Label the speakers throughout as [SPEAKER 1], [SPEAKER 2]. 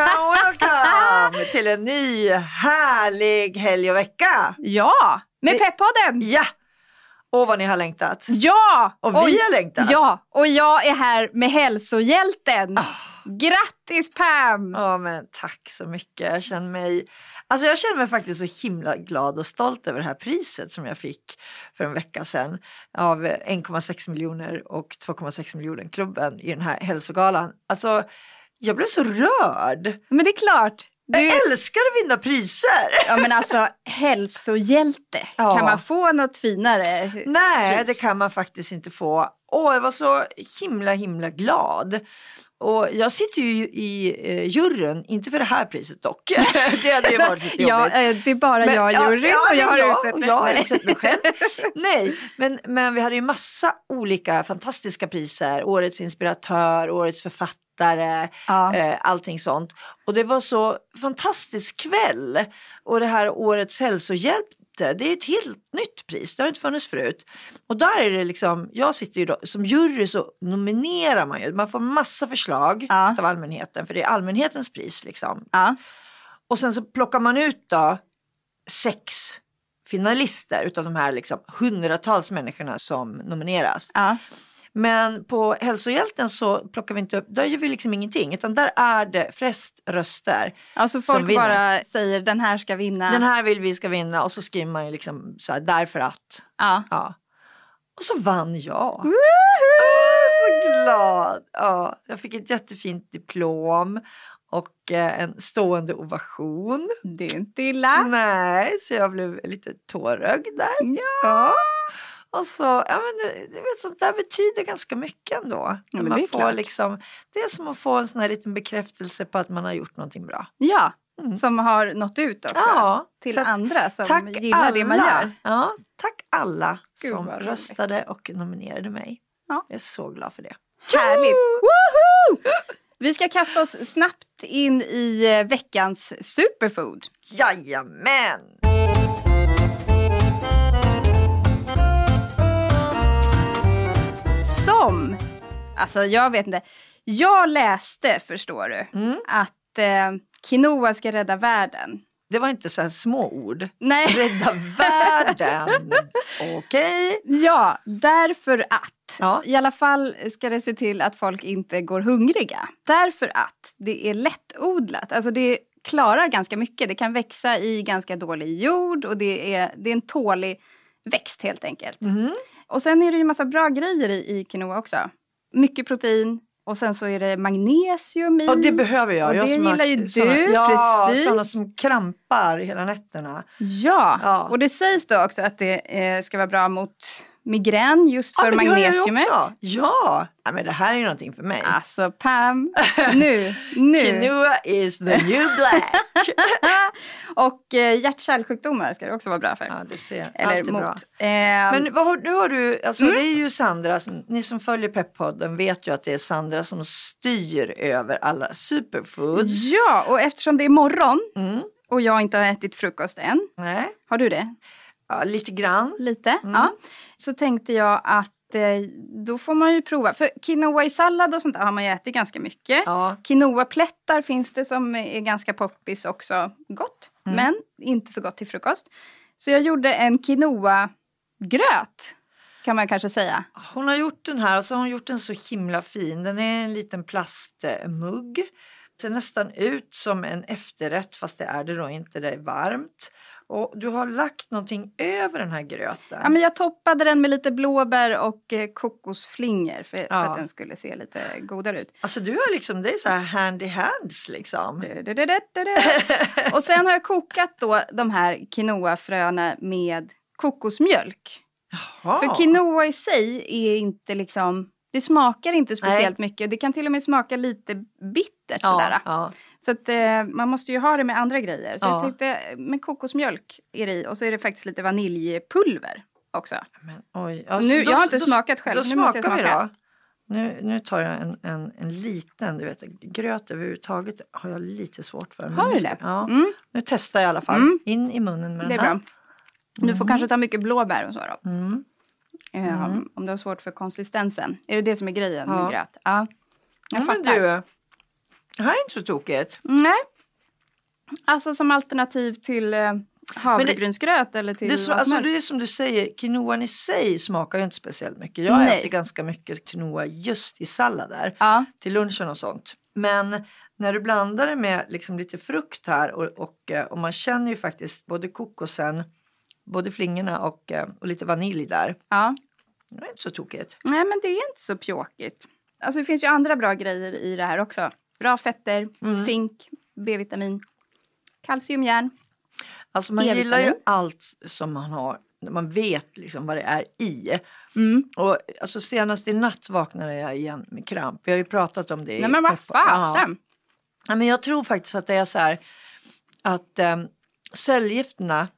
[SPEAKER 1] Welcome, welcome, till en ny härlig helg och vecka.
[SPEAKER 2] Ja, med Peppodden!
[SPEAKER 1] Ja! Åh vad ni har längtat.
[SPEAKER 2] Ja!
[SPEAKER 1] Och vi har längtat.
[SPEAKER 2] Ja, och jag är här med hälsohjälten.
[SPEAKER 1] Ah.
[SPEAKER 2] Grattis Pam!
[SPEAKER 1] Ja men tack så mycket. Jag känner mig Alltså jag känner mig faktiskt så himla glad och stolt över det här priset som jag fick för en vecka sedan av 1,6 miljoner och 2,6 miljoner klubben i den här hälsogalan. Alltså jag blev så rörd.
[SPEAKER 2] Men det är klart. Du,
[SPEAKER 1] Jag älskar att vinna priser!
[SPEAKER 2] ja men alltså hälsohjälte.
[SPEAKER 1] Ja.
[SPEAKER 2] Kan man få något finare?
[SPEAKER 1] Nej,
[SPEAKER 2] pris?
[SPEAKER 1] det kan man faktiskt inte få. Åh, jag var så himla, himla glad. Och jag sitter ju i eh, juryn, inte för det här priset dock. det hade ju varit lite
[SPEAKER 2] Ja,
[SPEAKER 1] jobbigt.
[SPEAKER 2] eh, det är bara
[SPEAKER 1] Men-
[SPEAKER 2] jag i juryn
[SPEAKER 1] ja,
[SPEAKER 2] och jag har utsett mig.
[SPEAKER 1] jag har utsett mig själv. Nej, men, men vi hade ju massa olika fantastiska priser. Årets inspiratör, årets författare,
[SPEAKER 2] Ja.
[SPEAKER 1] eh, allting sånt. Och det var så fantastisk kväll. Och det här årets hälsohjälp, det är ett helt nytt pris. Det har inte funnits förut. Och där är det liksom, jag sitter ju då, som jury så nominerar man ju. Man får massa förslag
[SPEAKER 2] Ja.
[SPEAKER 1] av allmänheten, för det är allmänhetens pris liksom.
[SPEAKER 2] Ja.
[SPEAKER 1] Och sen så plockar man ut då sex finalister utav de här liksom hundratals människorna som nomineras.
[SPEAKER 2] Ja.
[SPEAKER 1] Men på hälsohjälten så plockar vi inte upp, där gör vi liksom ingenting utan där är det flest röster.
[SPEAKER 2] Alltså
[SPEAKER 1] Som
[SPEAKER 2] folk
[SPEAKER 1] vinner.
[SPEAKER 2] bara säger den här ska vinna.
[SPEAKER 1] Den här vill vi ska vinna och så skriver man ju liksom så här därför att.
[SPEAKER 2] Ja.
[SPEAKER 1] Ja. Och så vann jag. Är så glad! Ja, jag fick ett jättefint diplom och eh, en stående ovation.
[SPEAKER 2] Det är inte illa.
[SPEAKER 1] Nej, så jag blev lite tårögd där.
[SPEAKER 2] Ja.
[SPEAKER 1] Ja. Och så, ja men du, vet sånt där betyder ganska mycket ändå.
[SPEAKER 2] men
[SPEAKER 1] man
[SPEAKER 2] det är
[SPEAKER 1] får
[SPEAKER 2] klart.
[SPEAKER 1] liksom, det är som att få en sån här liten bekräftelse på att man har gjort någonting bra.
[SPEAKER 2] Ja,
[SPEAKER 1] Mm.
[SPEAKER 2] som har nått ut också
[SPEAKER 1] Ja,
[SPEAKER 2] till
[SPEAKER 1] att
[SPEAKER 2] andra som gillar
[SPEAKER 1] alla.
[SPEAKER 2] det man gör.
[SPEAKER 1] Ja, tack alla
[SPEAKER 2] Gud,
[SPEAKER 1] som
[SPEAKER 2] roligt.
[SPEAKER 1] röstade och nominerade mig.
[SPEAKER 2] Ja.
[SPEAKER 1] Jag är så glad för det.
[SPEAKER 2] Härligt! Woho! Vi ska kasta oss snabbt in i eh, veckans superfood.
[SPEAKER 1] Jajamän!
[SPEAKER 2] Som, alltså jag vet inte, jag läste förstår du
[SPEAKER 1] Mm.
[SPEAKER 2] att eh, quinoa ska rädda världen.
[SPEAKER 1] Det var inte så här små ord.
[SPEAKER 2] Nej,
[SPEAKER 1] Rädda världen. Okej.
[SPEAKER 2] ja, därför att.
[SPEAKER 1] Ja.
[SPEAKER 2] I alla fall ska det se till att folk inte går hungriga. Därför att det är lättodlat. Alltså det klarar ganska mycket. Det kan växa i ganska dålig jord och det är, det är en tålig växt helt enkelt.
[SPEAKER 1] Mhm.
[SPEAKER 2] Och sen är det ju massa bra grejer i, i quinoa också. Mycket protein och sen så är det magnesium i.
[SPEAKER 1] Och det behöver jag.
[SPEAKER 2] Och
[SPEAKER 1] jag
[SPEAKER 2] det
[SPEAKER 1] som har-
[SPEAKER 2] gillar ju
[SPEAKER 1] såna,
[SPEAKER 2] du,
[SPEAKER 1] ja,
[SPEAKER 2] precis.
[SPEAKER 1] sådana som krampar hela nätterna.
[SPEAKER 2] Ja.
[SPEAKER 1] Ja.
[SPEAKER 2] och det sägs då också att det eh, ska vara bra mot migrän just
[SPEAKER 1] Ja,
[SPEAKER 2] för
[SPEAKER 1] ju
[SPEAKER 2] magnesiumet.
[SPEAKER 1] Ja, ja men det här är ju någonting för mig.
[SPEAKER 2] Alltså Pam, nu, nu.
[SPEAKER 1] Quinoa is the new black.
[SPEAKER 2] och eh, hjärt-kärlsjukdomar ska det också vara bra för.
[SPEAKER 1] ja, du ser.
[SPEAKER 2] Eller
[SPEAKER 1] Allt är
[SPEAKER 2] mot.
[SPEAKER 1] bra.
[SPEAKER 2] Eh,
[SPEAKER 1] Men vad nu har du, alltså
[SPEAKER 2] Mm.
[SPEAKER 1] det är ju Sandra, ni som följer Peppodden vet ju att det är Sandra som styr över alla superfoods.
[SPEAKER 2] ja, och eftersom det är morgon
[SPEAKER 1] Mm.
[SPEAKER 2] och jag inte har ätit frukost än.
[SPEAKER 1] Nej,
[SPEAKER 2] Har du det?
[SPEAKER 1] Ja, lite grann.
[SPEAKER 2] Lite?
[SPEAKER 1] Mm.
[SPEAKER 2] Ja. Så tänkte jag att eh, då får man ju prova. För quinoa i sallad och sånt där har man ju ätit ganska mycket.
[SPEAKER 1] Ja,
[SPEAKER 2] Quinoa-plättar finns det som är ganska poppis också. Gott,
[SPEAKER 1] Mm.
[SPEAKER 2] men inte så gott till frukost. Så jag gjorde en quinoa-gröt kan man kanske säga.
[SPEAKER 1] hon har gjort den här och så har hon gjort den så himla fin. Den är en liten plastmugg. Ser nästan ut som en efterrätt fast det är det då inte, det är varmt. Och du har lagt någonting över den här gröten.
[SPEAKER 2] Ja, men jag toppade den med lite blåbär och eh, kokosflingor för, för
[SPEAKER 1] Ja.
[SPEAKER 2] att den skulle se lite godare ut.
[SPEAKER 1] Alltså du har liksom, det är så här hand i hands liksom.
[SPEAKER 2] Du-du-du-du-du. Och sen har jag kokat då de här quinoafröna med kokosmjölk.
[SPEAKER 1] Jaha.
[SPEAKER 2] För quinoa i sig är inte liksom, det smakar inte speciellt mycket. Det kan till och med smaka lite bittert sådär.
[SPEAKER 1] ja, ja.
[SPEAKER 2] Så att eh, man måste ju ha det med andra grejer. Så
[SPEAKER 1] Ja.
[SPEAKER 2] jag tänkte med kokosmjölk är det i och så är det faktiskt lite vaniljpulver också.
[SPEAKER 1] Men, oj.
[SPEAKER 2] Nu- jag har inte smakat själv.
[SPEAKER 1] Då
[SPEAKER 2] Nu måste jag
[SPEAKER 1] smakar vi
[SPEAKER 2] smaka.
[SPEAKER 1] då. Nu, nu tar jag en, en, en liten, du vet gröt överhuvudtaget har jag lite svårt för. Men
[SPEAKER 2] Har du det?
[SPEAKER 1] Ja.
[SPEAKER 2] Mm,
[SPEAKER 1] Nu testar jag i alla fall.
[SPEAKER 2] Mm.
[SPEAKER 1] In i munnen med
[SPEAKER 2] det är
[SPEAKER 1] den här.
[SPEAKER 2] bra. Du får kanske ta mycket blåbär och så då.
[SPEAKER 1] Mm.
[SPEAKER 2] Eh,
[SPEAKER 1] Mm.
[SPEAKER 2] Om du har svårt för konsistensen. Är det det som är grejen
[SPEAKER 1] Ja.
[SPEAKER 2] med gröt? Ja. Jag
[SPEAKER 1] Ja,
[SPEAKER 2] fattar.
[SPEAKER 1] du, det här är inte så tokigt.
[SPEAKER 2] Nej. Alltså som alternativ till eh, havregrynsgröt eller till
[SPEAKER 1] Det är, så, alltså, det är som du säger, quinoan i sig smakar ju inte speciellt mycket. Jag
[SPEAKER 2] Nej.
[SPEAKER 1] äter ganska mycket quinoa just i sallader.
[SPEAKER 2] Ja.
[SPEAKER 1] till lunchen och sånt. Men när du blandar det med liksom lite frukt här och, och, eh, och man känner ju faktiskt både kokosen, både flingorna och, eh, och lite vanilj där.
[SPEAKER 2] ja.
[SPEAKER 1] Det är inte så tokigt.
[SPEAKER 2] Nej men det är inte så pjåkigt. Alltså det finns ju andra bra grejer i det här också. Bra fetter,
[SPEAKER 1] Mm.
[SPEAKER 2] zink, B-vitamin, kalcium, järn.
[SPEAKER 1] Alltså man
[SPEAKER 2] E-vitamin.
[SPEAKER 1] gillar ju allt som man har, man vet liksom vad det är i.
[SPEAKER 2] Mm.
[SPEAKER 1] Och alltså senast i natt vaknade jag igen med kramp. Vi har ju pratat om det.
[SPEAKER 2] Nej men vad fasen.
[SPEAKER 1] Ja, men jag tror faktiskt att det är så här att um, cellgifterna,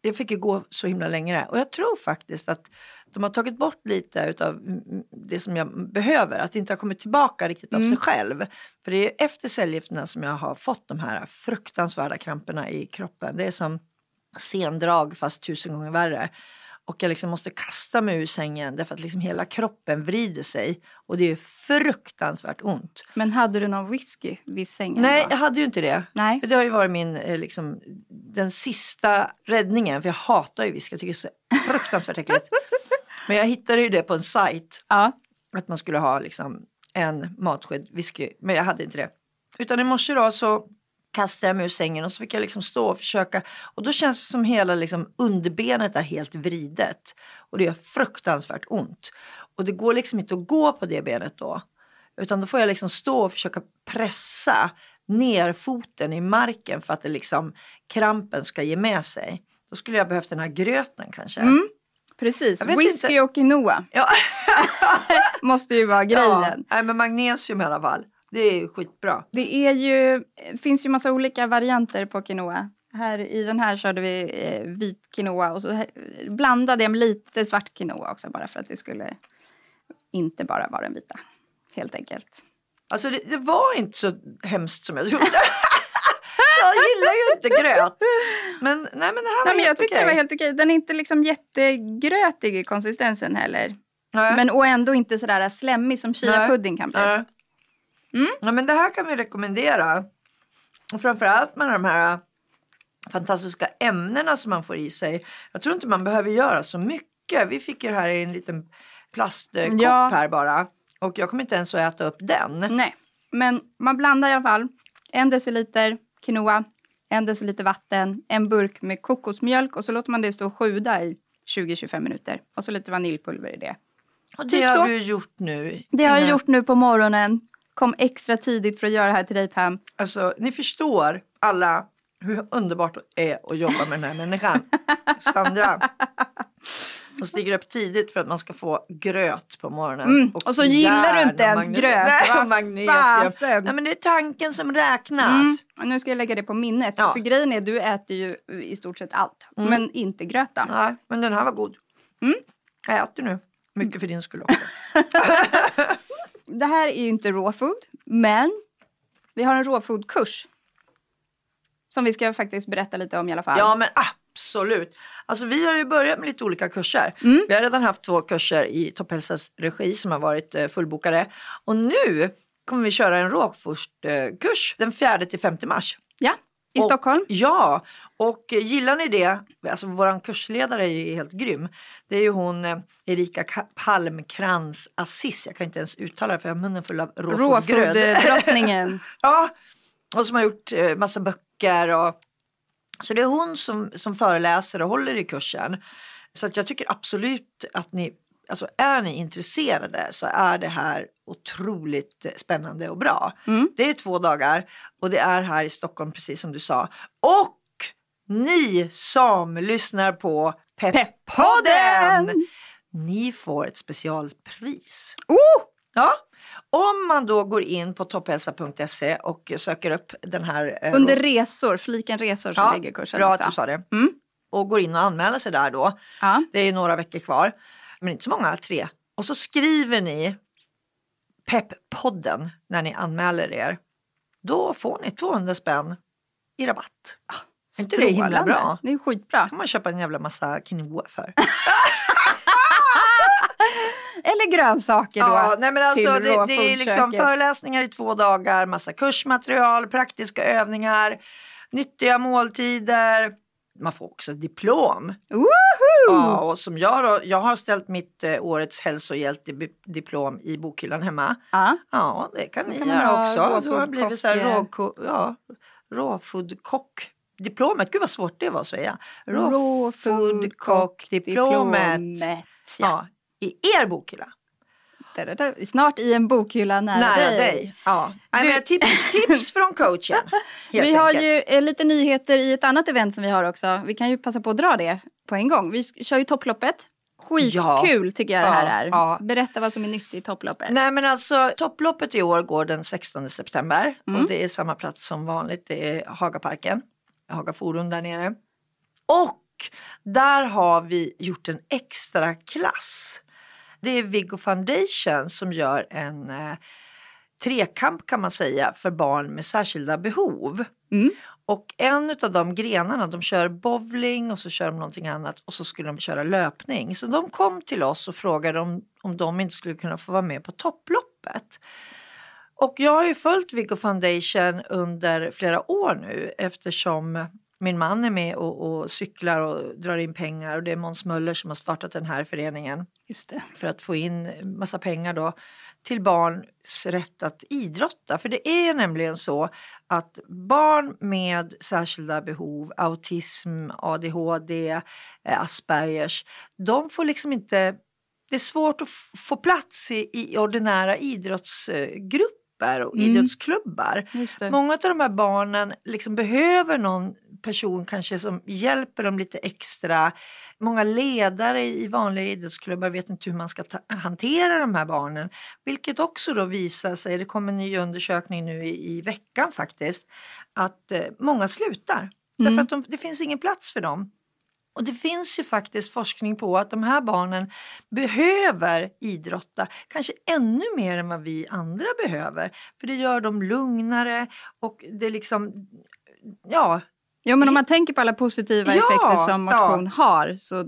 [SPEAKER 1] jag fick ju gå så himla länge där, och jag tror faktiskt att de har tagit bort lite av det som jag behöver, att det inte har kommit tillbaka riktigt av
[SPEAKER 2] Mm.
[SPEAKER 1] sig själv. För det är efter cellgifterna som jag har fått de här fruktansvärda kramperna i kroppen. Det är som sendrag fast tusen gånger värre. Och jag liksom måste kasta mig ur sängen därför att liksom hela kroppen vrider sig och det är fruktansvärt ont.
[SPEAKER 2] Men hade du någon whisky vid sängen?
[SPEAKER 1] Nej,
[SPEAKER 2] då?
[SPEAKER 1] jag hade ju inte det.
[SPEAKER 2] Nej.
[SPEAKER 1] För det har ju varit min, eh, liksom, den sista räddningen. För jag hatar ju whisky, jag tycker det är så fruktansvärt äckligt. Men jag hittade ju det på en sajt.
[SPEAKER 2] Ja.
[SPEAKER 1] Att man skulle ha liksom en matsked whisky. Men jag hade inte det. Utan i morse då så kastade jag mig ur sängen och så fick jag liksom stå och försöka. Och då känns det som hela liksom underbenet är helt vridet. Och det gör fruktansvärt ont. Och det går liksom inte att gå på det benet då. Utan då får jag liksom stå och försöka pressa ner foten i marken för att det liksom krampen ska ge med sig. Då skulle jag behövt den här gröten kanske.
[SPEAKER 2] Mm. Precis, whisky
[SPEAKER 1] inte.
[SPEAKER 2] och quinoa
[SPEAKER 1] Ja.
[SPEAKER 2] måste ju vara
[SPEAKER 1] Ja,
[SPEAKER 2] grejen.
[SPEAKER 1] nej, men magnesium i alla fall. Det är ju skitbra.
[SPEAKER 2] Det är ju, finns ju massa olika varianter på quinoa. Här, I den här körde vi eh, vit quinoa och så här, blandade jag med lite svart quinoa också bara för att det skulle inte bara vara den vita. Helt enkelt.
[SPEAKER 1] Alltså det, det var inte så hemskt som jag trodde. jag gillar ju inte gröt. Men nej men det här var
[SPEAKER 2] Nej, men jag tyckte
[SPEAKER 1] okej.
[SPEAKER 2] det var helt okej. Den är inte liksom jättegrötig i konsistensen heller.
[SPEAKER 1] Nej.
[SPEAKER 2] Men och ändå inte sådär slemmig som chia-pudding kan bli.
[SPEAKER 1] Nej.
[SPEAKER 2] Mm.
[SPEAKER 1] Ja, men det här kan vi rekommendera. Och framförallt med de här fantastiska ämnena som man får i sig. Jag tror inte man behöver göra så mycket. Vi fick ju det här i en liten plastkopp
[SPEAKER 2] Ja.
[SPEAKER 1] här bara. Och jag kommer inte ens att äta upp den.
[SPEAKER 2] Nej, men man blandar i alla fall en deciliter quinoa, en deciliter vatten, en burk med kokosmjölk och så låter man det stå och sjuda i 20-25 minuter. Och så lite vaniljpulver i det.
[SPEAKER 1] Och det
[SPEAKER 2] Typ
[SPEAKER 1] har
[SPEAKER 2] så.
[SPEAKER 1] du gjort nu.
[SPEAKER 2] Det har jag gjort nu på morgonen. Kom extra tidigt för att göra det här till dig Pam.
[SPEAKER 1] Alltså, ni förstår alla hur underbart det är att jobba med den här människan. Sandra. Som stiger upp tidigt för att man ska få gröt på morgonen.
[SPEAKER 2] Mm, och så gillar du inte
[SPEAKER 1] och
[SPEAKER 2] ens gröt.
[SPEAKER 1] Nej, och magnesium. Nej, men det är tanken som räknas.
[SPEAKER 2] Mm. Och nu ska jag lägga det på minnet.
[SPEAKER 1] Ja.
[SPEAKER 2] För grejen är du äter ju i stort sett allt.
[SPEAKER 1] Mm.
[SPEAKER 2] Men inte gröta.
[SPEAKER 1] Nej, men den här var god.
[SPEAKER 2] Mm.
[SPEAKER 1] Jag äter nu. Mycket för din skull också.
[SPEAKER 2] Det här är ju inte raw food. Men vi har en raw food-kurs. Som vi ska faktiskt berätta lite om i alla fall.
[SPEAKER 1] Ja men absolut. Alltså vi har ju börjat med lite olika kurser.
[SPEAKER 2] Mm.
[SPEAKER 1] Vi har redan haft två kurser i Topphälsas regi som har varit eh, fullbokade. Och nu kommer vi köra en rågfurst-kurs den 4 till 5 mars.
[SPEAKER 2] Ja, i
[SPEAKER 1] Och-
[SPEAKER 2] Stockholm.
[SPEAKER 1] Ja, och eh, gillar ni det, alltså våran kursledare är ju helt grym. Det är ju hon eh, Erika Ka- Palmkrans Assis, jag kan inte ens uttala det för jag har munnen full av råfodgröd.
[SPEAKER 2] Råfood-drottningen.
[SPEAKER 1] Ja, och som har gjort eh, massa böcker och Så det är hon som, som föreläser och håller i kursen. Så att jag tycker absolut att ni, alltså är ni intresserade så är det här otroligt spännande och bra.
[SPEAKER 2] Mm.
[SPEAKER 1] Det är två dagar och det är här i Stockholm precis som du sa. Och ni som lyssnar på Pepp-podden! Ni får ett specialpris.
[SPEAKER 2] Oh!
[SPEAKER 1] Ja, om man då går in på topphälsa.se och söker upp den här... eh,
[SPEAKER 2] Under resor, fliken resor så
[SPEAKER 1] ja,
[SPEAKER 2] ligger kursen
[SPEAKER 1] bra
[SPEAKER 2] också.
[SPEAKER 1] att du sa det.
[SPEAKER 2] Mm.
[SPEAKER 1] Och går in och anmäler sig där då.
[SPEAKER 2] Ja.
[SPEAKER 1] Det är ju några veckor kvar, men inte så många, tre. Och så skriver ni Pepp-podden när ni anmäler er. Då får ni 200 spänn i rabatt. Är inte det himla
[SPEAKER 2] Strålande.
[SPEAKER 1] bra?
[SPEAKER 2] Det är skitbra.
[SPEAKER 1] kan man köpa en jävla massa quinoa för.
[SPEAKER 2] Eller grönsaker då.
[SPEAKER 1] Ja, nej men alltså, det, det är liksom föreläsningar i två dagar, massa kursmaterial, praktiska övningar, nyttiga måltider. Man får också diplom.
[SPEAKER 2] Woho!
[SPEAKER 1] Ja, och som jag då, jag har ställt mitt eh, årets hälsohjältediplom i bokhyllan hemma.
[SPEAKER 2] Ja.
[SPEAKER 1] Ja, det kan ni göra också. Då har det blivit så här ja, råfoodkock. Diplomet, gud vad svårt det var att säga. Råfoodkock-diplomet.
[SPEAKER 2] Diplomet.
[SPEAKER 1] Ja, i er bokhylla.
[SPEAKER 2] Snart i en bokhylla nära,
[SPEAKER 1] Nära
[SPEAKER 2] dig.
[SPEAKER 1] dig. Ja.
[SPEAKER 2] Du-
[SPEAKER 1] tips, tips från coachen.
[SPEAKER 2] Vi har
[SPEAKER 1] enkelt.
[SPEAKER 2] ju eh, lite nyheter i ett annat event som vi har också. Vi kan ju passa på att dra det på en gång. Vi kör ju topploppet. Skitkul tycker jag det här
[SPEAKER 1] Ja,
[SPEAKER 2] är.
[SPEAKER 1] ja.
[SPEAKER 2] Berätta vad som är nytt i topploppet.
[SPEAKER 1] Nej men alltså topploppet i år går den 16 september
[SPEAKER 2] Mm.
[SPEAKER 1] och det är samma plats som vanligt. Det är Hagaparken, Haga Forum där nere. Och där har vi gjort en extra klass. Det är Viggo Foundation som gör en eh, trekamp kan man säga för barn med särskilda behov.
[SPEAKER 2] Mm.
[SPEAKER 1] Och en av de grenarna, de kör bowling och så kör de någonting annat och så skulle de köra löpning. Så de kom till oss och frågade om, om de inte skulle kunna få vara med på topploppet. Och jag har ju följt Viggo Foundation under flera år nu eftersom min man är med och, och cyklar och drar in pengar och det är Måns Möller som har startat den här föreningen för att få in massa pengar då till barns rätt att idrotta. För det är nämligen så att barn med särskilda behov, autism, ADHD, eh, Aspergers, de får liksom inte, det är svårt att få plats i, i ordinära idrottsgrupper och
[SPEAKER 2] Mm.
[SPEAKER 1] idrottsklubbar. Många av de här barnen liksom behöver någon person kanske som hjälper dem lite extra. Många ledare i vanliga idrottsklubbar vet inte hur man ska ta, hantera de här barnen. Vilket också då visar sig, det kom en ny undersökning nu i, i veckan faktiskt, att eh, många slutar.
[SPEAKER 2] Mm.
[SPEAKER 1] Därför att de, det finns ingen plats för dem. Och det finns ju faktiskt forskning på att de här barnen behöver idrotta, kanske ännu mer än vad vi andra behöver. För det gör dem lugnare och det liksom, ja,
[SPEAKER 2] Ja, men om man tänker på alla positiva
[SPEAKER 1] Ja,
[SPEAKER 2] effekter som
[SPEAKER 1] ja.
[SPEAKER 2] motion har så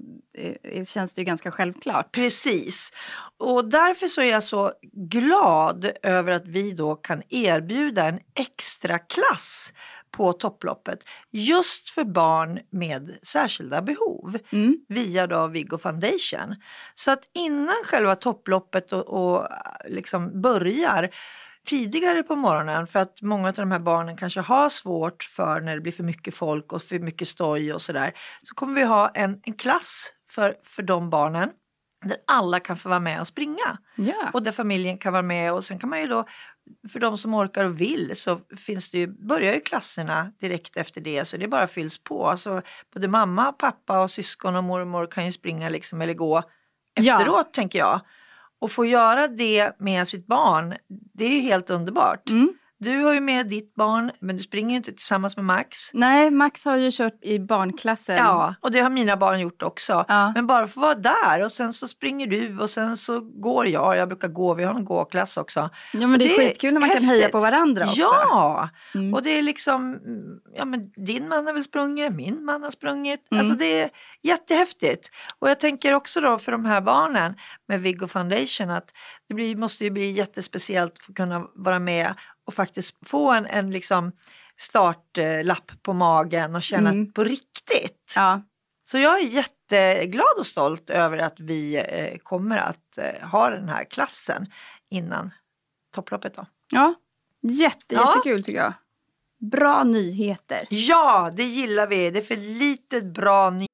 [SPEAKER 2] eh, känns det ju ganska självklart.
[SPEAKER 1] Precis. Och därför så är jag så glad över att vi då kan erbjuda en extra klass på topploppet just för barn med särskilda behov
[SPEAKER 2] Mm.
[SPEAKER 1] via då Viggo Foundation. Så att innan själva topploppet och, och liksom börjar tidigare på morgonen för att många av de här barnen kanske har svårt för när det blir för mycket folk och för mycket stoj och sådär. Så kommer vi ha en, en klass för, för de barnen där alla kan få vara med och springa.
[SPEAKER 2] Ja.
[SPEAKER 1] Och där familjen kan vara med och sen kan man ju då för de som orkar och vill så finns det ju, börjar ju klasserna direkt efter det så det bara fylls på. Så både mamma, pappa och syskon och mormor kan ju springa liksom eller gå
[SPEAKER 2] Ja.
[SPEAKER 1] efteråt tänker jag. Och få göra det med sitt barn, det är ju helt underbart.
[SPEAKER 2] Mm.
[SPEAKER 1] Du har ju med ditt barn men du springer ju inte tillsammans med Max.
[SPEAKER 2] Nej, Max har ju kört i barnklassen.
[SPEAKER 1] Ja, och det har mina barn gjort också.
[SPEAKER 2] Ja.
[SPEAKER 1] Men bara för att vara där och sen så springer du och sen så går jag. Jag brukar gå, vi har en gåklass också.
[SPEAKER 2] Ja, men det är
[SPEAKER 1] Det är
[SPEAKER 2] skitkul när man kan heja
[SPEAKER 1] häftigt.
[SPEAKER 2] på varandra också.
[SPEAKER 1] Ja,
[SPEAKER 2] Mm.
[SPEAKER 1] och det är liksom, mm, ja men din man har väl sprungit, min man har sprungit.
[SPEAKER 2] Mm.
[SPEAKER 1] Alltså det är jättehäftigt. Och jag tänker också då för de här barnen med Viggo Foundation att det blir, måste ju bli jättespeciellt att få kunna vara med och faktiskt få en, en liksom startlapp på magen och känna
[SPEAKER 2] Mm.
[SPEAKER 1] på riktigt.
[SPEAKER 2] Ja.
[SPEAKER 1] Så jag är jätteglad och stolt över att vi eh, kommer att eh, ha den här klassen innan topploppet då.
[SPEAKER 2] ja. Jätte,
[SPEAKER 1] Ja.
[SPEAKER 2] jättekul tycker jag. Bra nyheter.
[SPEAKER 1] Ja, det gillar vi. Det är för lite bra nyheter.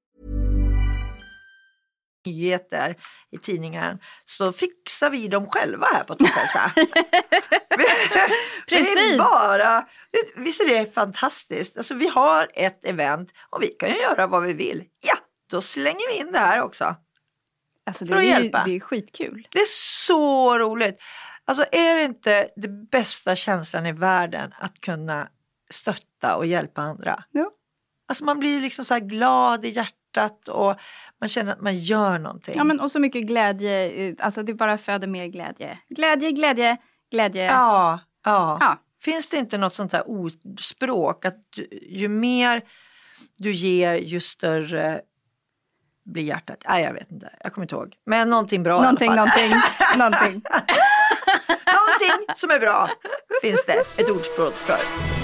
[SPEAKER 1] Nyheter i tidningen så fixar vi dem själva här på Topphälsa.
[SPEAKER 2] Precis.
[SPEAKER 1] Bara, visst är det fantastiskt? Alltså vi har ett event och vi kan ju göra vad vi vill. Ja, då slänger vi in det här också.
[SPEAKER 2] Alltså,
[SPEAKER 1] För
[SPEAKER 2] det,
[SPEAKER 1] att
[SPEAKER 2] är,
[SPEAKER 1] hjälpa.
[SPEAKER 2] det är skitkul.
[SPEAKER 1] Det är så roligt. Alltså är det inte den bästa känslan i världen att kunna stötta och hjälpa andra?
[SPEAKER 2] Ja.
[SPEAKER 1] Alltså man blir liksom så här glad i hjärtat och man känner att man gör någonting.
[SPEAKER 2] Ja, men och så mycket glädje. eh, Alltså det bara föder mer glädje. Glädje, glädje, glädje.
[SPEAKER 1] Ja, ja.
[SPEAKER 2] Ja.
[SPEAKER 1] Finns det inte något sånt här ordspråk att ju mer du ger ju större blir hjärtat? Nej, jag vet inte. Jag kommer inte ihåg. Men någonting bra
[SPEAKER 2] Någonting,
[SPEAKER 1] i alla fall.
[SPEAKER 2] någonting, någonting.
[SPEAKER 1] någonting som är bra finns det ett ordspråk för.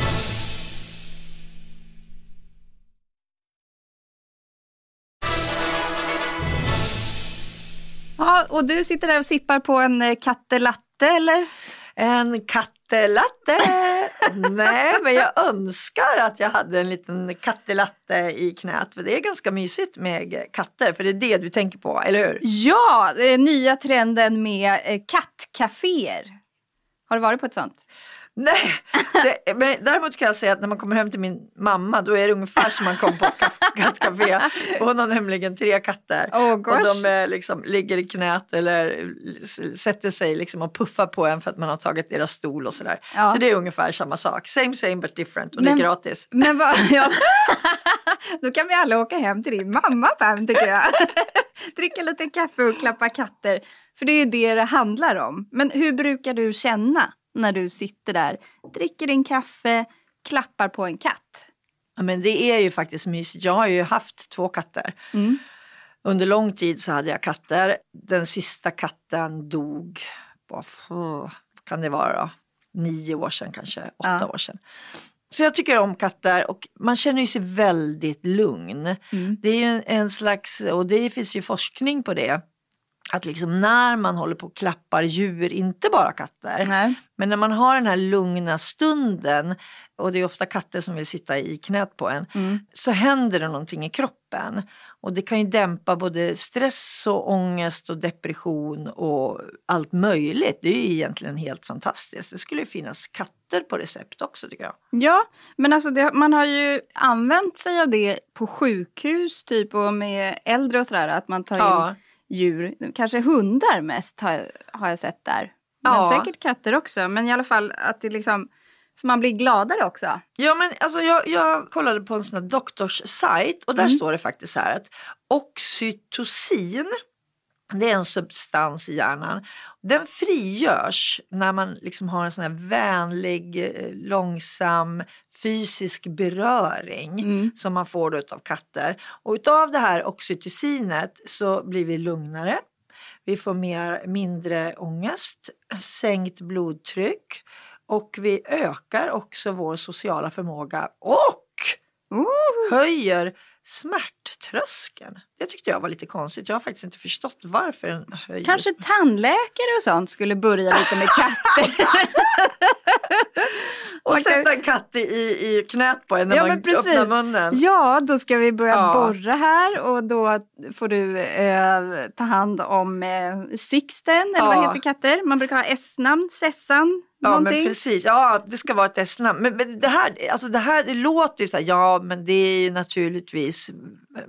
[SPEAKER 2] Och du sitter där och sippar på en eh, kattelatte eller?
[SPEAKER 1] En kattelatte. Nej, men jag önskar att jag hade en liten kattelatte i knät. För det är ganska mysigt med katter, för det är det du tänker på, eller hur?
[SPEAKER 2] Ja, nya trenden med eh, kattcaféer. Har du varit på ett sånt?
[SPEAKER 1] Nej, det, men däremot kan jag säga att när man kommer hem till min mamma då är det ungefär som man kom på kattcafé. Hon har nämligen tre katter.
[SPEAKER 2] Oh,
[SPEAKER 1] och de liksom, ligger i knät eller sätter sig liksom och puffar på en för att man har tagit deras stol och sådär.
[SPEAKER 2] Ja.
[SPEAKER 1] Så det är ungefär samma sak. Same same but different och
[SPEAKER 2] Men-
[SPEAKER 1] det är gratis.
[SPEAKER 2] Men vad, ja. Då kan vi alla åka hem till din mamma Pam tycker jag. Dricka lite kaffe och klappa katter. För det är ju det det handlar om. Men hur brukar du känna när du sitter där, dricker din kaffe, klappar på en katt?
[SPEAKER 1] Ja, men det är ju faktiskt mysigt. Jag har ju haft två katter.
[SPEAKER 2] Mm.
[SPEAKER 1] Under lång tid så hade jag katter. Den sista katten dog, vad kan det vara då? Nio år sedan kanske, åtta
[SPEAKER 2] Ja.
[SPEAKER 1] år sedan. Så jag tycker om katter och man känner ju sig väldigt lugn.
[SPEAKER 2] Mm.
[SPEAKER 1] Det är ju en, en slags, och det finns ju forskning på det, att liksom när man håller på och klappar djur, inte bara katter,
[SPEAKER 2] Nej.
[SPEAKER 1] men när man har den här lugna stunden och det är ofta katter som vill sitta i knät på en
[SPEAKER 2] Mm.
[SPEAKER 1] så händer det någonting i kroppen. Och det kan ju dämpa både stress och ångest och depression och allt möjligt. Det är ju egentligen helt fantastiskt. Det skulle ju finnas katter på recept också tycker jag.
[SPEAKER 2] Ja, men alltså det, man har ju använt sig av det på sjukhus typ och med äldre och sådär. Att man tar
[SPEAKER 1] Ja.
[SPEAKER 2] in djur, kanske hundar mest har, har jag sett där. Men
[SPEAKER 1] Ja.
[SPEAKER 2] säkert katter också. Men i alla fall att det liksom, man blir gladare också.
[SPEAKER 1] Ja men alltså jag, jag kollade på en sån här doktorssajt och där står det faktiskt så här att oxytocin det är en substans i hjärnan. Den frigörs när man liksom har en sån här vänlig, eh, långsam fysisk beröring
[SPEAKER 2] Mm.
[SPEAKER 1] som man får då utav katter. Och utav det här oxytocinet så blir vi lugnare. Vi får mer, mindre ångest, sänkt blodtryck och vi ökar också vår sociala förmåga och höjer smärttröskeln. Det tyckte jag var lite konstigt. Jag har faktiskt inte förstått varför den höjer.
[SPEAKER 2] Kanske tandläkare och sånt skulle börja lite med katter.
[SPEAKER 1] och
[SPEAKER 2] man
[SPEAKER 1] sätta en katt i, i, knät på en när
[SPEAKER 2] Ja,
[SPEAKER 1] man
[SPEAKER 2] precis.
[SPEAKER 1] öppnar munnen.
[SPEAKER 2] Ja, då ska vi börja
[SPEAKER 1] Ja.
[SPEAKER 2] borra här och då får du eh, ta hand om eh, Sixten, eller
[SPEAKER 1] Ja.
[SPEAKER 2] vad heter katter? Man brukar ha S-namn, Sessan,
[SPEAKER 1] Ja,
[SPEAKER 2] någonting?
[SPEAKER 1] men precis. Ja, det ska vara ett S-namn. Men, men det här, alltså det här det låter ju så här, ja men det är ju naturligtvis,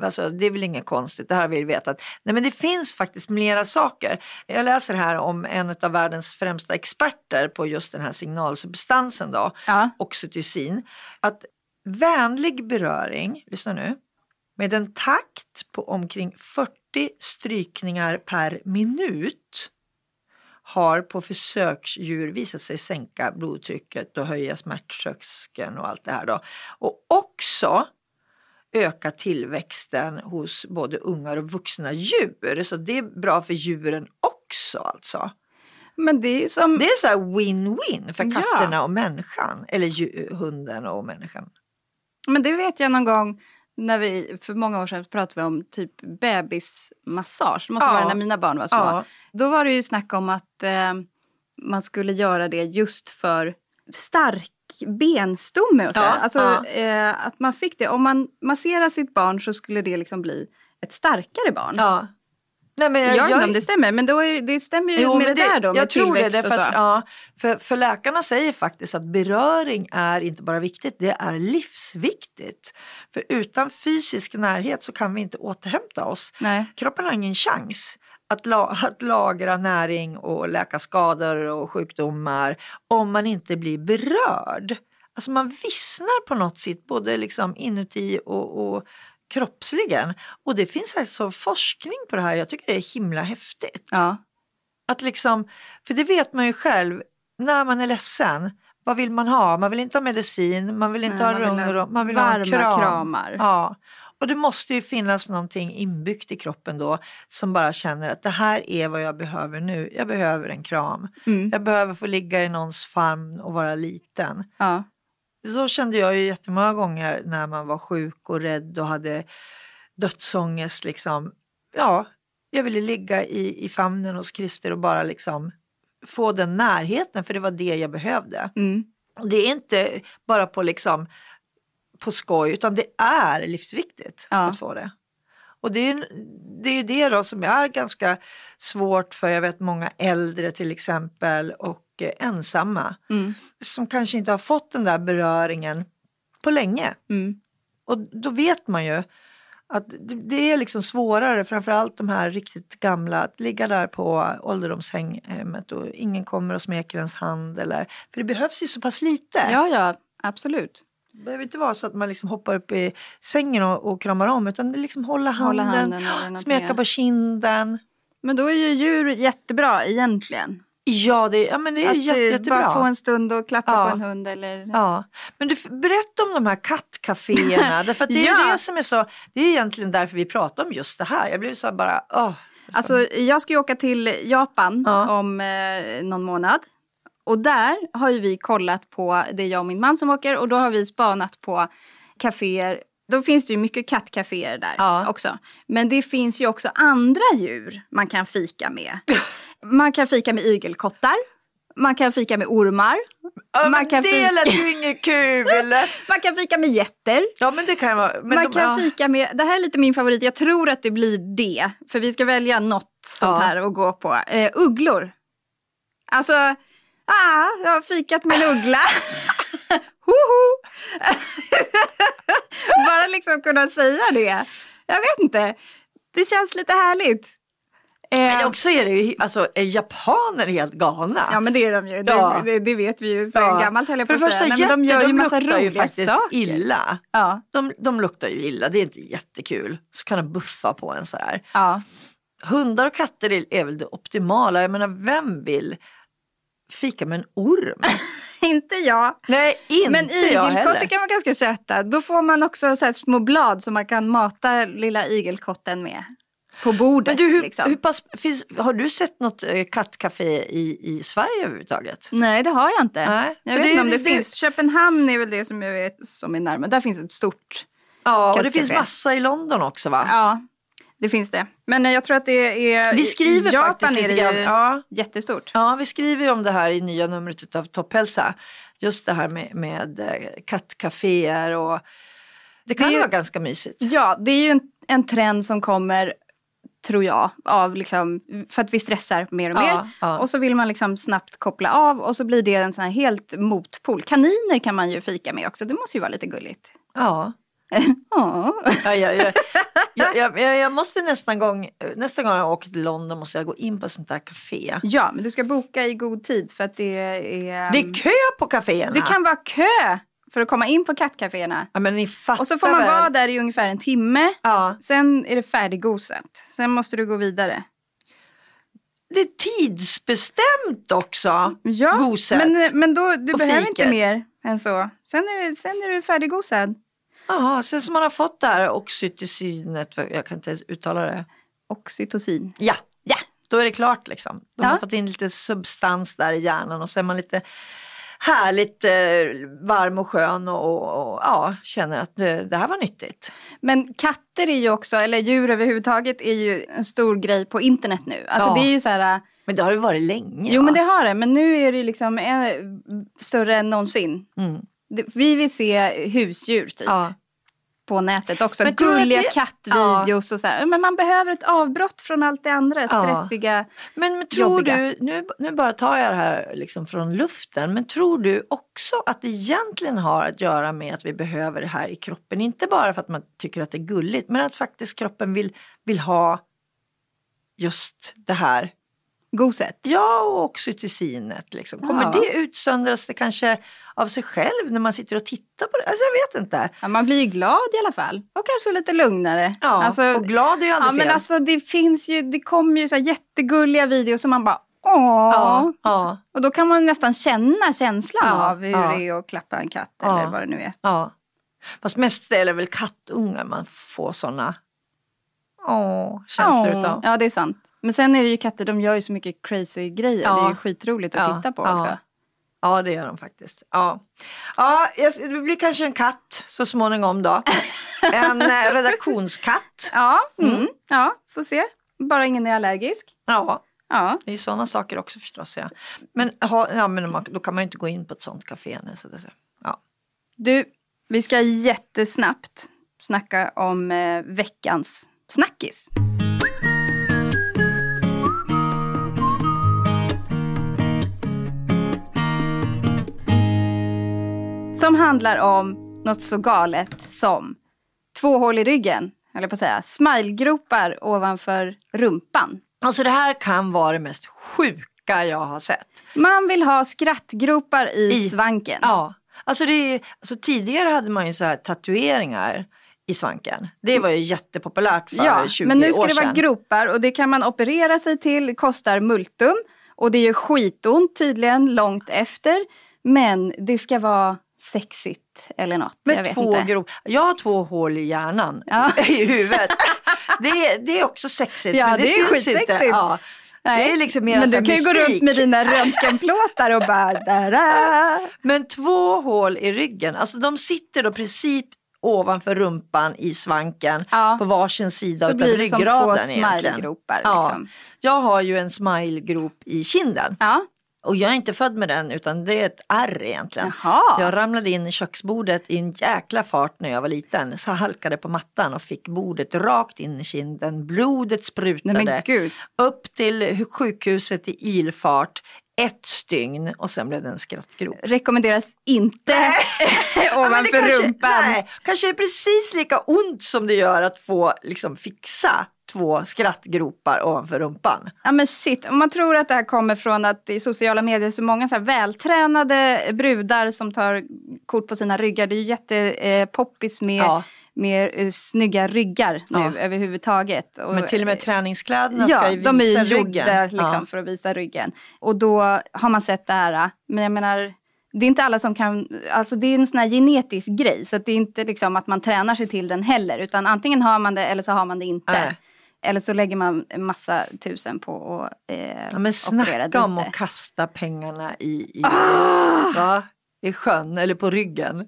[SPEAKER 1] alltså, det är väl inget konstigt, det här har vi vetat. Nej men det finns faktiskt flera saker. Jag läser här om en av världens främsta experter på just den här signalsubstansen då,
[SPEAKER 2] Ja.
[SPEAKER 1] oxytocin, att vänlig beröring, lyssna nu, med en takt på omkring 40 strykningar per minut har på försöksdjur visat sig sänka blodtrycket och höja smärttröskeln och allt det här då. Och också öka tillväxten hos både ungar och vuxna djur. Så det är bra för djuren också alltså.
[SPEAKER 2] Men det är som...
[SPEAKER 1] Det är så win-win för
[SPEAKER 2] Ja.
[SPEAKER 1] katterna och människan. Eller hunden och människan.
[SPEAKER 2] Men det vet jag någon gång när vi, för många år sedan pratade vi om typ bebismassage. Det måste
[SPEAKER 1] Ja.
[SPEAKER 2] vara när mina barn var små.
[SPEAKER 1] Ja.
[SPEAKER 2] Då var det ju snack om att eh, man skulle göra det just för stark benstomme och sådär.
[SPEAKER 1] Ja,
[SPEAKER 2] alltså eh, att man fick det. Om man masserar sitt barn så skulle det liksom bli ett starkare barn.
[SPEAKER 1] Nej, men
[SPEAKER 2] Jag vet inte om det stämmer, men då är, det stämmer ju med
[SPEAKER 1] men
[SPEAKER 2] det, där då,
[SPEAKER 1] jag tror det, därför att, ja, för, för läkarna säger faktiskt att beröring är inte bara viktigt, det är livsviktigt. För utan fysisk närhet så kan vi inte återhämta oss.
[SPEAKER 2] Nej.
[SPEAKER 1] Kroppen har ingen chans att, la, att lagra näring och läka skador och sjukdomar om man inte blir berörd. Alltså man vissnar på något sätt både liksom inuti och, och kroppsligen. Och det finns alltså forskning på det här, jag tycker det är himla häftigt.
[SPEAKER 2] Ja.
[SPEAKER 1] Att liksom, för det vet man ju själv, när man är ledsen, vad vill man ha? Man vill inte ha medicin, man vill inte
[SPEAKER 2] Nej,
[SPEAKER 1] ha
[SPEAKER 2] ha
[SPEAKER 1] och man vill ha
[SPEAKER 2] varma
[SPEAKER 1] kram.
[SPEAKER 2] kramar.
[SPEAKER 1] Ja. Och det måste ju finnas någonting inbyggt i kroppen då som bara känner att det här är vad jag behöver nu. Jag behöver en kram.
[SPEAKER 2] Mm.
[SPEAKER 1] Jag behöver få ligga i någons famn och vara liten.
[SPEAKER 2] Ja.
[SPEAKER 1] Så kände jag ju jättemånga gånger när man var sjuk och rädd och hade dödsångest. Liksom. Ja, jag ville ligga i, i famnen hos Christer och bara liksom få den närheten för det var det jag behövde.
[SPEAKER 2] Mm.
[SPEAKER 1] Det är inte bara på liksom på skoj utan det är livsviktigt
[SPEAKER 2] Ja.
[SPEAKER 1] att få det. Och det är det, är ju det då som är ganska svårt för jag vet många äldre till exempel och eh, ensamma
[SPEAKER 2] Mm.
[SPEAKER 1] som kanske inte har fått den där beröringen på länge.
[SPEAKER 2] Mm.
[SPEAKER 1] Och då vet man ju att det, är liksom svårare, framförallt de här riktigt gamla, att ligga där på ålderdomshemmet och ingen kommer och smeker ens hand. Eller, för det behövs ju så pass lite.
[SPEAKER 2] ja, ja, absolut.
[SPEAKER 1] Det behöver inte vara så att man liksom hoppar upp i sängen och, och kramar om utan det är liksom hålla handen,
[SPEAKER 2] Hålla handen
[SPEAKER 1] smeka på kinden.
[SPEAKER 2] Men då är ju djur jättebra egentligen.
[SPEAKER 1] Ja, det, ja men det är
[SPEAKER 2] att
[SPEAKER 1] jätte, jättebra.
[SPEAKER 2] bara få en stund och klappa
[SPEAKER 1] Ja.
[SPEAKER 2] på en hund eller...
[SPEAKER 1] Ja, men du, berätta om de här kattcaféerna. därför det är
[SPEAKER 2] Ja.
[SPEAKER 1] det som är så, det är egentligen därför vi pratar om just det här. Jag blev så bara, åh.
[SPEAKER 2] Alltså jag ska ju åka till Japan
[SPEAKER 1] Ja.
[SPEAKER 2] om eh, någon månad. Och där har ju vi kollat på, det är jag och min man som åker, och då har vi spanat på kaféer. Då finns det ju mycket kattcaféer där
[SPEAKER 1] Ja.
[SPEAKER 2] också. Men det finns ju också andra djur man kan fika med. Man kan fika med igelkottar. Man kan fika med ormar.
[SPEAKER 1] Ja,
[SPEAKER 2] Man kan
[SPEAKER 1] det
[SPEAKER 2] fika-
[SPEAKER 1] lät ju inget kul.
[SPEAKER 2] Man kan fika med getter.
[SPEAKER 1] Ja men det kan vara. Men
[SPEAKER 2] man
[SPEAKER 1] de,
[SPEAKER 2] kan
[SPEAKER 1] ja.
[SPEAKER 2] fika med, det här är lite min favorit, jag tror att det blir det. För vi ska välja något sånt här att gå på. Eh, ugglor. Alltså, ah, jag har fikat med en uggla. Bara liksom kunna säga det. Jag vet inte, det känns lite härligt. Eh,
[SPEAKER 1] Men också är det ju, alltså är japaner helt galna?
[SPEAKER 2] Ja men det är de ju, det,
[SPEAKER 1] Ja.
[SPEAKER 2] det, det vet vi ju sen
[SPEAKER 1] Ja.
[SPEAKER 2] gammalt höll jag på att säga. Nej, men de gör ju massa
[SPEAKER 1] luktar ju faktiskt
[SPEAKER 2] saker.
[SPEAKER 1] illa.
[SPEAKER 2] Ja,
[SPEAKER 1] De, de luktar ju illa, det är inte jättekul. Så kan de buffa på en så här.
[SPEAKER 2] ja.
[SPEAKER 1] Hundar och katter är, är väl det optimala. Jag menar, vem vill fika med en orm?
[SPEAKER 2] inte jag.
[SPEAKER 1] Nej, inte
[SPEAKER 2] Men igelkottar kan vara ganska söta. Då får man också så små blad som man kan mata lilla igelkotten med. På bordet
[SPEAKER 1] Men du, hur,
[SPEAKER 2] liksom.
[SPEAKER 1] hur pass, finns, har du sett något eh, kattcafé i, i Sverige överhuvudtaget?
[SPEAKER 2] Nej det har jag inte.
[SPEAKER 1] Nej,
[SPEAKER 2] jag vet
[SPEAKER 1] det-
[SPEAKER 2] inte om det,
[SPEAKER 1] det-
[SPEAKER 2] finns. Köpenhamn är väl det som jag vet som är närmare. Där finns ett stort.
[SPEAKER 1] Ja, och det finns massa i London också va?
[SPEAKER 2] Ja, det finns det. Men eh, jag tror att det är...
[SPEAKER 1] Vi skriver
[SPEAKER 2] Japan
[SPEAKER 1] faktiskt
[SPEAKER 2] är
[SPEAKER 1] lite
[SPEAKER 2] det
[SPEAKER 1] grann. Ja.
[SPEAKER 2] jättestort.
[SPEAKER 1] Ja, vi skriver ju om det här i nya numret av Topphälsa. Just det här med, med eh, kattcaféer och det kan
[SPEAKER 2] Det är
[SPEAKER 1] vara ganska mysigt.
[SPEAKER 2] Ja, det är ju en, en trend som kommer tror jag. Av liksom, för att vi stressar mer och
[SPEAKER 1] Ja,
[SPEAKER 2] mer.
[SPEAKER 1] ja.
[SPEAKER 2] Och så vill man liksom snabbt koppla av och så blir det en sån här helt motpol. Kaniner kan man ju fika med också, det måste ju vara lite gulligt.
[SPEAKER 1] Ja.
[SPEAKER 2] Ja.
[SPEAKER 1] Ja, ja, ja. Jag, jag, jag, måste nästan gång, nästa gång jag åker till London måste jag gå in på ett sånt där café.
[SPEAKER 2] ja, men du ska boka i god tid för att det är...
[SPEAKER 1] Det är kö på kaféerna.
[SPEAKER 2] det kan vara kö för att komma in på kattcaféerna.
[SPEAKER 1] Ja, men ni fattar
[SPEAKER 2] Och så får man
[SPEAKER 1] väl?
[SPEAKER 2] vara där i ungefär en timme.
[SPEAKER 1] Ja.
[SPEAKER 2] Sen är det färdiggosat. Sen måste du gå vidare.
[SPEAKER 1] Det är tidsbestämt också.
[SPEAKER 2] Ja,
[SPEAKER 1] Goset.
[SPEAKER 2] men, men då, du behöver
[SPEAKER 1] fiket.
[SPEAKER 2] inte mer än så. Sen är, det, sen är du färdiggosad.
[SPEAKER 1] Jaha, sen som man har fått det här oxytocinet, jag kan inte ens uttala det.
[SPEAKER 2] Oxytocin.
[SPEAKER 1] Ja, ja, då är det klart liksom. De
[SPEAKER 2] Ja.
[SPEAKER 1] har fått in lite substans där i hjärnan och så är man lite härligt eh, varm och skön och, och, och ja, känner att det, det här var nyttigt.
[SPEAKER 2] Men katter är ju också, eller djur överhuvudtaget, är ju en stor grej på internet nu. Alltså
[SPEAKER 1] Ja.
[SPEAKER 2] det är ju så här...
[SPEAKER 1] Men det har det varit länge.
[SPEAKER 2] Jo
[SPEAKER 1] va?
[SPEAKER 2] men det har det, men nu är det liksom eh, större än någonsin.
[SPEAKER 1] Mm.
[SPEAKER 2] Vi vill se husdjur typ.
[SPEAKER 1] Ja.
[SPEAKER 2] på nätet också.
[SPEAKER 1] Men
[SPEAKER 2] Gulliga
[SPEAKER 1] det-
[SPEAKER 2] kattvideos och så här. Men man behöver ett avbrott från allt det andra
[SPEAKER 1] Ja.
[SPEAKER 2] stressiga.
[SPEAKER 1] Men, men tror
[SPEAKER 2] Jobbiga.
[SPEAKER 1] du, nu, nu bara tar jag det här liksom från luften, men tror du också att det egentligen har att göra med att vi behöver det här i kroppen? Inte bara för att man tycker att det är gulligt, men att faktiskt kroppen vill, vill ha just det här.
[SPEAKER 2] Goset.
[SPEAKER 1] Ja, och oxytocinet. Liksom. Kommer
[SPEAKER 2] Ja.
[SPEAKER 1] det utsöndras det kanske av sig själv när man sitter och tittar på det? Alltså jag vet inte.
[SPEAKER 2] Ja, man blir ju glad i alla fall. Och kanske lite lugnare.
[SPEAKER 1] Ja,
[SPEAKER 2] Alltså,
[SPEAKER 1] och glad är ju
[SPEAKER 2] ja
[SPEAKER 1] aldrig
[SPEAKER 2] men
[SPEAKER 1] fel.
[SPEAKER 2] alltså det finns ju, det kommer ju så jättegulliga videos som man bara åh.
[SPEAKER 1] ja, ja,
[SPEAKER 2] Och då kan man nästan känna känslan
[SPEAKER 1] Ja,
[SPEAKER 2] av hur
[SPEAKER 1] ja.
[SPEAKER 2] det är att klappa en katt
[SPEAKER 1] Ja.
[SPEAKER 2] eller vad det nu är.
[SPEAKER 1] ja. Fast mest är det väl kattungar man får sådana åh, känslor
[SPEAKER 2] Åh,
[SPEAKER 1] utav.
[SPEAKER 2] Ja det är sant. Men sen är det ju katter, de gör ju så mycket crazy grejer.
[SPEAKER 1] Ja.
[SPEAKER 2] Det är ju skitroligt att
[SPEAKER 1] Ja,
[SPEAKER 2] titta på
[SPEAKER 1] ja.
[SPEAKER 2] också.
[SPEAKER 1] Ja, det gör de faktiskt. Ja, ja det blir kanske en katt så småningom då. En eh, redaktionskatt.
[SPEAKER 2] Ja, mm. ja, får se. Bara ingen är allergisk.
[SPEAKER 1] Ja,
[SPEAKER 2] Ja.
[SPEAKER 1] det är sådana saker också förstås. Ja. Men, ha, ja, men man, då kan man ju inte gå in på ett sånt café. nu, Så det, ja.
[SPEAKER 2] Du, vi ska jättesnabbt snacka om eh, veckans snackis. Som handlar om något så galet som två hål i ryggen, eller på att säga, smilegropar ovanför rumpan.
[SPEAKER 1] Alltså det här kan vara det mest sjuka jag har sett.
[SPEAKER 2] Man vill ha skrattgropar i,
[SPEAKER 1] I-
[SPEAKER 2] svanken.
[SPEAKER 1] Ja, alltså, är, alltså tidigare hade man ju så här tatueringar i svanken. Det var ju jättepopulärt för
[SPEAKER 2] Ja,
[SPEAKER 1] 20
[SPEAKER 2] men nu ska
[SPEAKER 1] år
[SPEAKER 2] det vara
[SPEAKER 1] sedan.
[SPEAKER 2] gropar och det kan man operera sig till, kostar multum. Och det gör skitont tydligen långt efter. Men det ska vara sexigt eller något. jag
[SPEAKER 1] Med
[SPEAKER 2] vet
[SPEAKER 1] två grop. Jag har två hål i hjärnan,
[SPEAKER 2] Ja.
[SPEAKER 1] i huvudet. Det är, det är också sexigt.
[SPEAKER 2] Ja,
[SPEAKER 1] men det,
[SPEAKER 2] det är
[SPEAKER 1] syns. Inte. Ja.
[SPEAKER 2] Nej.
[SPEAKER 1] Det är liksom mer
[SPEAKER 2] Men
[SPEAKER 1] så
[SPEAKER 2] du kan ju gå
[SPEAKER 1] mystik.
[SPEAKER 2] runt med dina röntgenplåtar och bara... Da-da.
[SPEAKER 1] Men två hål i ryggen, alltså de sitter då precis ovanför rumpan i svanken
[SPEAKER 2] Ja.
[SPEAKER 1] på varsin sida
[SPEAKER 2] Så
[SPEAKER 1] av
[SPEAKER 2] blir det som
[SPEAKER 1] ryggraden
[SPEAKER 2] två smilegropar.
[SPEAKER 1] Ja.
[SPEAKER 2] Liksom.
[SPEAKER 1] Jag har ju en smilegrop i kinden
[SPEAKER 2] Ja.
[SPEAKER 1] Och jag är inte född med den utan det är ett ärr egentligen.
[SPEAKER 2] Jaha.
[SPEAKER 1] Jag ramlade in i köksbordet i en jäkla fart när jag var liten. Så halkade på mattan och fick bordet rakt in i kinden. Blodet sprutade.
[SPEAKER 2] Nej men gud.
[SPEAKER 1] Upp till sjukhuset i ilfart. Ett stygn och sen blev det en skrattgrop.
[SPEAKER 2] Rekommenderas inte
[SPEAKER 1] Ja,
[SPEAKER 2] ovanför
[SPEAKER 1] kanske,
[SPEAKER 2] rumpan.
[SPEAKER 1] Nej, kanske är precis lika ont som det gör att få liksom, fixa två skrattgropar ovanför rumpan.
[SPEAKER 2] Ja men shit, man tror att det här kommer från att i sociala medier så många så här vältränade brudar som tar kort på sina ryggar. Det är ju jättepoppis eh, med,
[SPEAKER 1] Ja.
[SPEAKER 2] med eh, snygga ryggar nu
[SPEAKER 1] Ja.
[SPEAKER 2] överhuvudtaget. Och,
[SPEAKER 1] Men till och med träningskläderna
[SPEAKER 2] Ja,
[SPEAKER 1] ska ju visa
[SPEAKER 2] de är ju
[SPEAKER 1] ryggen.
[SPEAKER 2] gjorda liksom,
[SPEAKER 1] Ja.
[SPEAKER 2] för att visa ryggen. Och då har man sett det här. Men jag menar, det är inte alla som kan, alltså det är en sån här genetisk grej. Så det är inte liksom att man tränar sig till den heller. Utan antingen har man det eller så har man det inte.
[SPEAKER 1] Nej.
[SPEAKER 2] Eller så lägger man massa tusen på att eh,
[SPEAKER 1] Ja, men snacka om att kasta pengarna i, i,
[SPEAKER 2] Ah!
[SPEAKER 1] va? i sjön eller på ryggen.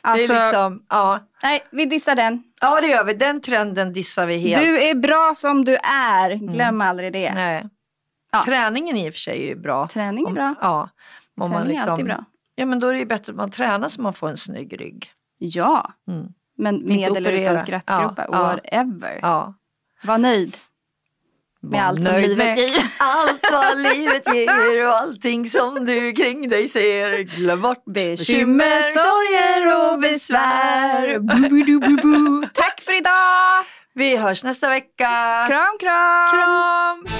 [SPEAKER 2] Alltså-
[SPEAKER 1] det är liksom, ja.
[SPEAKER 2] Nej, vi dissar den.
[SPEAKER 1] ja, det gör vi. Den trenden dissar vi helt.
[SPEAKER 2] Du är bra som du är. Glöm aldrig det.
[SPEAKER 1] Nej.
[SPEAKER 2] Ja.
[SPEAKER 1] Träningen i och för sig är ju bra.
[SPEAKER 2] Träning är
[SPEAKER 1] Om-
[SPEAKER 2] bra.
[SPEAKER 1] Ja. Om
[SPEAKER 2] Träning är alltid bra.
[SPEAKER 1] Ja, men då är det ju bättre att man tränar så man får en snygg rygg.
[SPEAKER 2] Ja,
[SPEAKER 1] Mm.
[SPEAKER 2] men med eller utan skrattgropar.
[SPEAKER 1] Ja.
[SPEAKER 2] Whatever.
[SPEAKER 1] Ja.
[SPEAKER 2] Var nöjd. Med allt som livet
[SPEAKER 1] med
[SPEAKER 2] ger.
[SPEAKER 1] Allt vad livet ger och allting som du kring dig ser. Glöm bort
[SPEAKER 2] Bekymmer, sorger och besvär. Bu, bu, du, bu, bu. Tack för idag!
[SPEAKER 1] Vi hörs nästa vecka.
[SPEAKER 2] Kram, kram!
[SPEAKER 1] Kram!